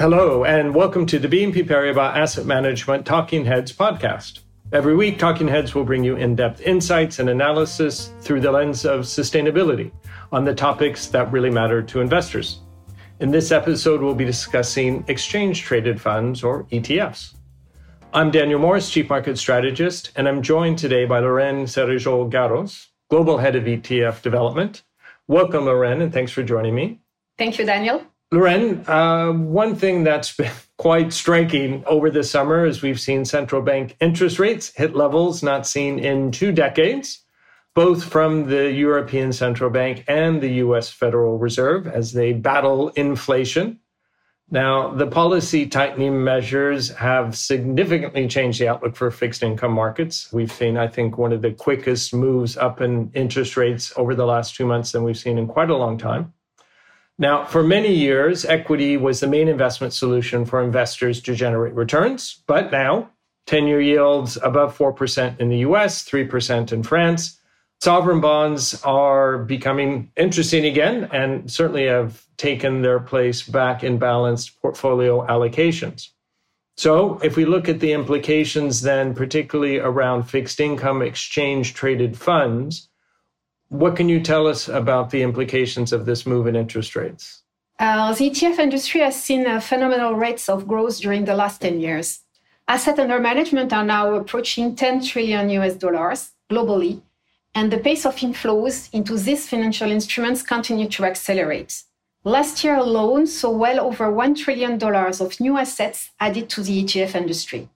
Hello, and welcome to the BNP Paribas Asset Management Talking Heads podcast. Every week, Talking Heads will bring you in depth insights and analysis through the lens of sustainability on the topics that really matter to investors. In this episode, we'll be discussing exchange traded funds or ETFs. I'm Daniel Morris, Chief Market Strategist, and I'm joined today by Lorraine Sereyjol-Garros, Global Head of ETF Development. Welcome, Lorraine, and thanks for joining me. Thank you, Daniel. Lorraine, uh, one thing that's been quite striking over the summer is we've seen central bank interest rates hit levels not seen in two decades, both from the European Central Bank and the US Federal Reserve as they battle inflation. Now, the policy tightening measures have significantly changed the outlook for fixed income markets. We've seen, I think, one of the quickest moves up in interest rates over the last two months than we've seen in quite a long time. Now, for many years, equity was the main investment solution for investors to generate returns. But now, 10 year yields above 4% in the US, 3% in France. Sovereign bonds are becoming interesting again and certainly have taken their place back in balanced portfolio allocations. So, if we look at the implications then, particularly around fixed income exchange traded funds, what can you tell us about the implications of this move in interest rates? Uh, the ETF industry has seen uh, phenomenal rates of growth during the last 10 years. Assets under management are now approaching 10 trillion US dollars globally, and the pace of inflows into these financial instruments continue to accelerate. Last year alone saw well over $1 trillion of new assets added to the ETF industry.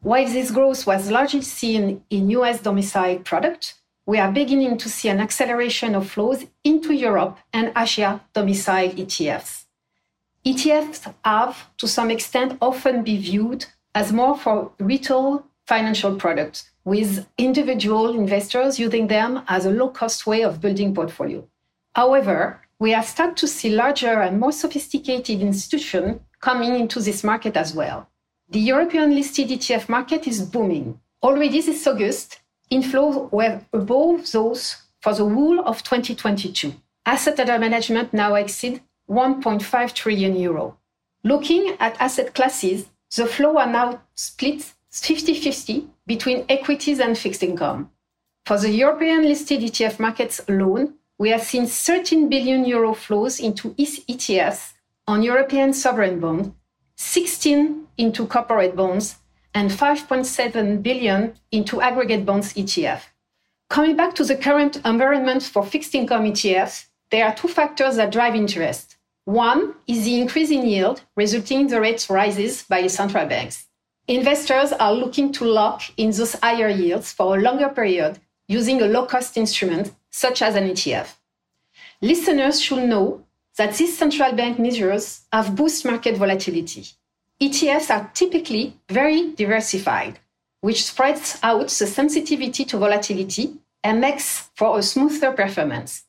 While this growth was largely seen in US domiciled products, we are beginning to see an acceleration of flows into Europe and Asia domiciled ETFs. ETFs have, to some extent, often been viewed as more for retail financial products, with individual investors using them as a low cost way of building portfolio. However, we have started to see larger and more sophisticated institutions coming into this market as well. The European listed ETF market is booming. Already this August, inflows were above those for the whole of 2022. Asset under management now exceed 1.5 trillion euro. Looking at asset classes, the flow are now split 50-50 between equities and fixed income. For the European listed ETF markets alone, we have seen 13 billion euro flows into ETFs on European sovereign bonds, 16 into corporate bonds, and 5.7 billion into aggregate bonds ETF. Coming back to the current environment for fixed income ETFs, there are two factors that drive interest. One is the increase in yield resulting in the rates rises by central banks. Investors are looking to lock in those higher yields for a longer period using a low cost instrument such as an ETF. Listeners should know that these central bank measures have boosted market volatility. ETFs are typically very diversified, which spreads out the sensitivity to volatility and makes for a smoother performance.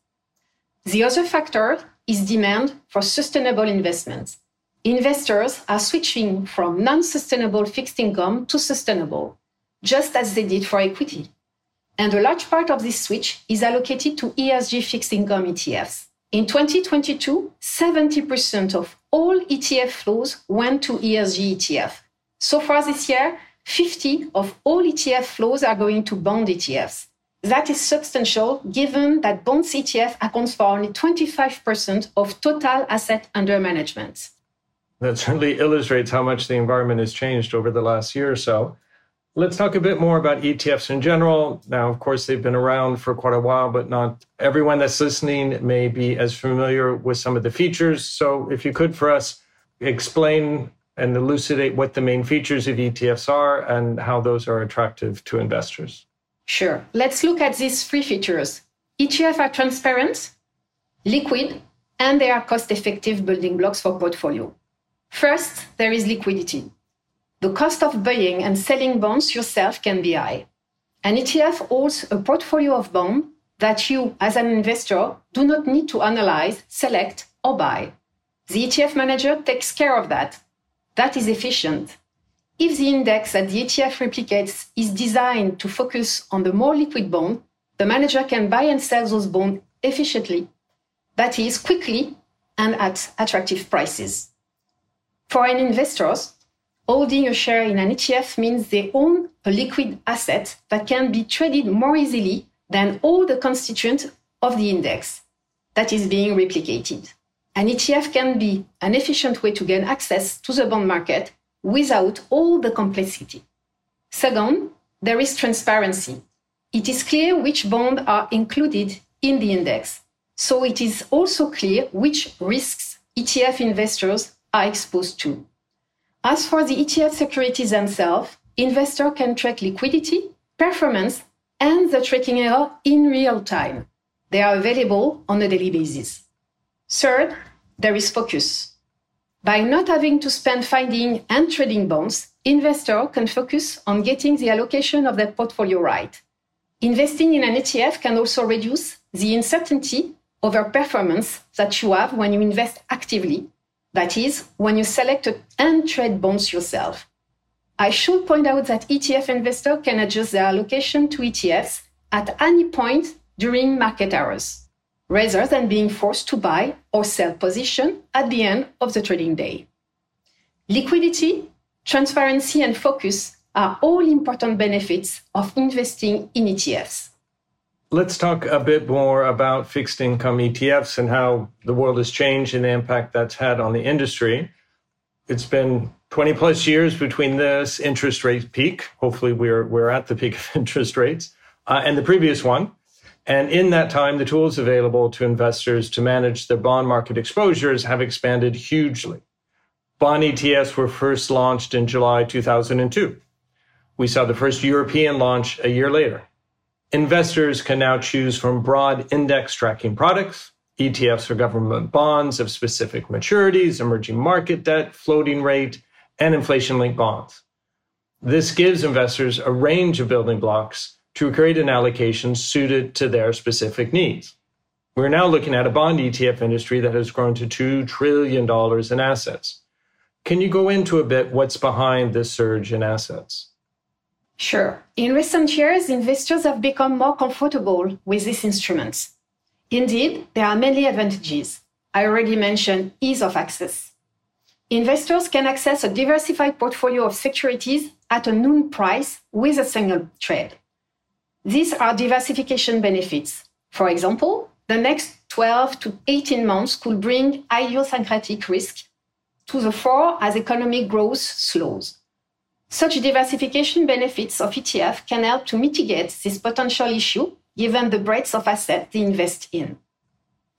The other factor is demand for sustainable investments. Investors are switching from non sustainable fixed income to sustainable, just as they did for equity. And a large part of this switch is allocated to ESG fixed income ETFs. In 2022, 70% of all ETF flows went to ESG ETF. So far this year, 50 of all ETF flows are going to bond ETFs. That is substantial given that bonds ETF accounts for only 25% of total asset under management. That certainly illustrates how much the environment has changed over the last year or so. Let's talk a bit more about ETFs in general. Now, of course, they've been around for quite a while, but not everyone that's listening may be as familiar with some of the features. So, if you could for us explain and elucidate what the main features of ETFs are and how those are attractive to investors. Sure. Let's look at these three features. ETFs are transparent, liquid, and they are cost effective building blocks for portfolio. First, there is liquidity the cost of buying and selling bonds yourself can be high. An ETF holds a portfolio of bonds that you, as an investor, do not need to analyze, select, or buy. The ETF manager takes care of that. That is efficient. If the index that the ETF replicates is designed to focus on the more liquid bond, the manager can buy and sell those bonds efficiently, that is, quickly and at attractive prices. For an investor, holding a share in an ETF means they own a liquid asset that can be traded more easily than all the constituents of the index that is being replicated. An ETF can be an efficient way to gain access to the bond market without all the complexity. Second, there is transparency. It is clear which bonds are included in the index. So it is also clear which risks ETF investors are exposed to. As for the ETF securities themselves, investor can track liquidity, performance, and the tracking error in real time. They are available on a daily basis. Third, there is focus. By not having to spend finding and trading bonds, investor can focus on getting the allocation of their portfolio right. Investing in an ETF can also reduce the uncertainty over performance that you have when you invest actively. That is, when you select and trade bonds yourself. I should point out that ETF investor can adjust their allocation to ETFs at any point during market hours, rather than being forced to buy or sell position at the end of the trading day. Liquidity, transparency, and focus are all important benefits of investing in ETFs. Let's talk a bit more about fixed income ETFs and how the world has changed and the impact that's had on the industry. It's been 20 plus years between this interest rate peak. Hopefully, we're, we're at the peak of interest rates uh, and the previous one. And in that time, the tools available to investors to manage their bond market exposures have expanded hugely. Bond ETFs were first launched in July 2002. We saw the first European launch a year later. Investors can now choose from broad index tracking products, ETFs for government bonds of specific maturities, emerging market debt, floating rate, and inflation linked bonds. This gives investors a range of building blocks to create an allocation suited to their specific needs. We're now looking at a bond ETF industry that has grown to $2 trillion in assets. Can you go into a bit what's behind this surge in assets? Sure. In recent years, investors have become more comfortable with these instruments. Indeed, there are many advantages. I already mentioned ease of access. Investors can access a diversified portfolio of securities at a known price with a single trade. These are diversification benefits. For example, the next 12 to 18 months could bring idiosyncratic risk to the fore as economic growth slows. Such diversification benefits of ETF can help to mitigate this potential issue given the breadth of assets they invest in.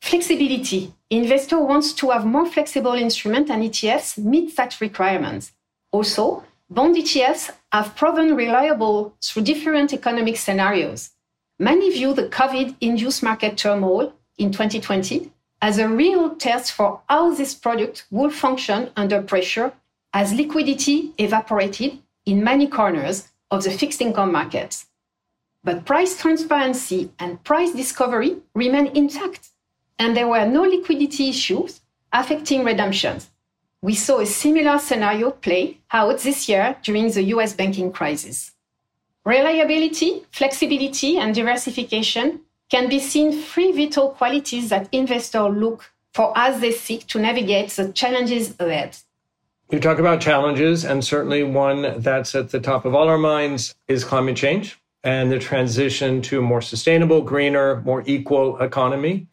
Flexibility. Investor wants to have more flexible instruments and ETFs meet that requirement. Also, bond ETFs have proven reliable through different economic scenarios. Many view the COVID-induced market turmoil in 2020 as a real test for how this product will function under pressure as liquidity evaporated in many corners of the fixed income markets. But price transparency and price discovery remain intact, and there were no liquidity issues affecting redemptions. We saw a similar scenario play out this year during the US banking crisis. Reliability, flexibility, and diversification can be seen three vital qualities that investors look for as they seek to navigate the challenges ahead. You talk about challenges, and certainly one that's at the top of all our minds is climate change and the transition to a more sustainable, greener, more equal economy.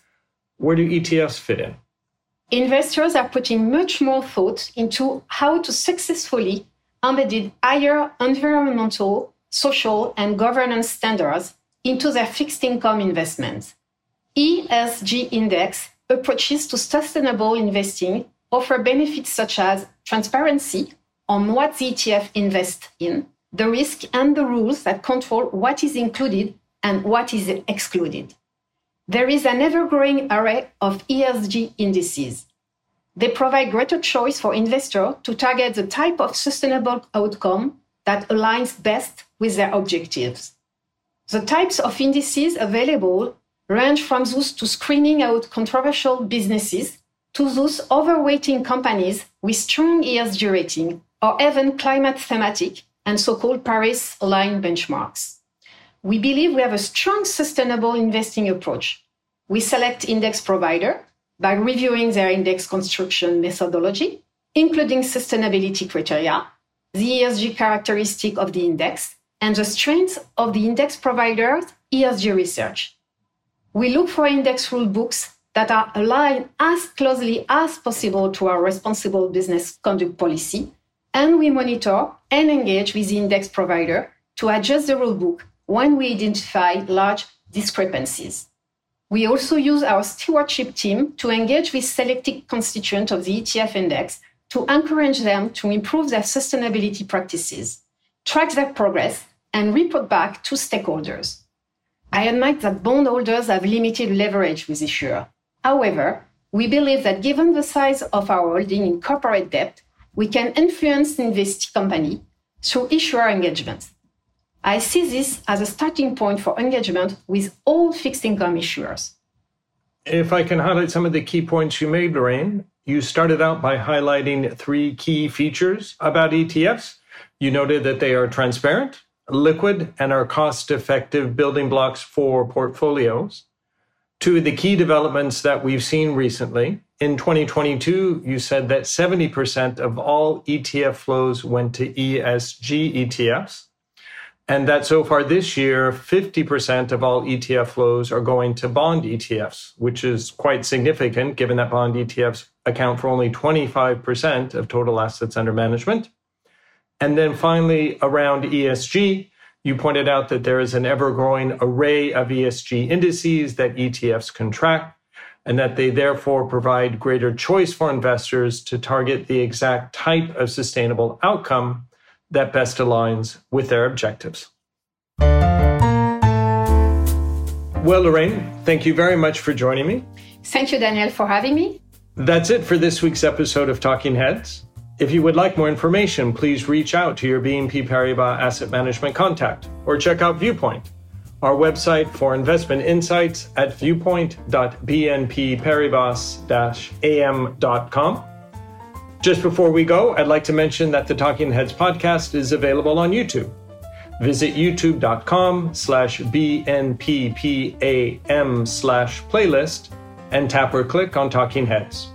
Where do ETFs fit in? Investors are putting much more thought into how to successfully embed higher environmental, social, and governance standards into their fixed income investments. ESG index approaches to sustainable investing offer benefits such as transparency on what the ETF invests in, the risk and the rules that control what is included and what is excluded. There is an ever growing array of ESG indices. They provide greater choice for investors to target the type of sustainable outcome that aligns best with their objectives. The types of indices available range from those to screening out controversial businesses to those overweighting companies with strong ESG rating or even climate thematic and so-called Paris aligned benchmarks. We believe we have a strong sustainable investing approach. We select index provider by reviewing their index construction methodology including sustainability criteria, the ESG characteristic of the index, and the strength of the index provider's ESG research. We look for index rule books that are aligned as closely as possible to our responsible business conduct policy, and we monitor and engage with the index provider to adjust the rulebook when we identify large discrepancies. We also use our stewardship team to engage with selected constituents of the ETF index to encourage them to improve their sustainability practices, track their progress, and report back to stakeholders. I admit that bondholders have limited leverage with issuer. However, we believe that given the size of our holding in corporate debt, we can influence the investee company through issuer engagement. I see this as a starting point for engagement with all fixed income issuers. If I can highlight some of the key points you made, Lorraine, you started out by highlighting three key features about ETFs. You noted that they are transparent, liquid, and are cost effective building blocks for portfolios. Of the key developments that we've seen recently in 2022, you said that 70% of all ETF flows went to ESG ETFs and that so far this year, 50% of all ETF flows are going to bond ETFs, which is quite significant given that bond ETFs account for only 25% of total assets under management. And then finally, around ESG, you pointed out that there is an ever growing array of ESG indices that ETFs can track, and that they therefore provide greater choice for investors to target the exact type of sustainable outcome that best aligns with their objectives. Well, Lorraine, thank you very much for joining me. Thank you, Daniel, for having me. That's it for this week's episode of Talking Heads. If you would like more information, please reach out to your BNP Paribas Asset Management contact or check out Viewpoint, our website for investment insights at viewpoint.bnpparibas-am.com. Just before we go, I'd like to mention that the Talking Heads podcast is available on YouTube. Visit youtube.com slash BNPPAM slash playlist and tap or click on Talking Heads.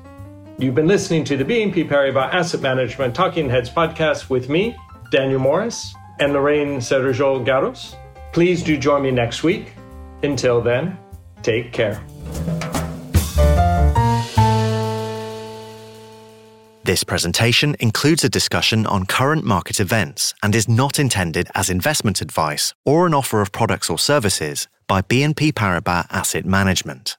You've been listening to the BNP Paribas Asset Management Talking Heads podcast with me, Daniel Morris, and Lorraine Sereyjol-Garros. Please do join me next week. Until then, take care. This presentation includes a discussion on current market events and is not intended as investment advice or an offer of products or services by BNP Paribas Asset Management.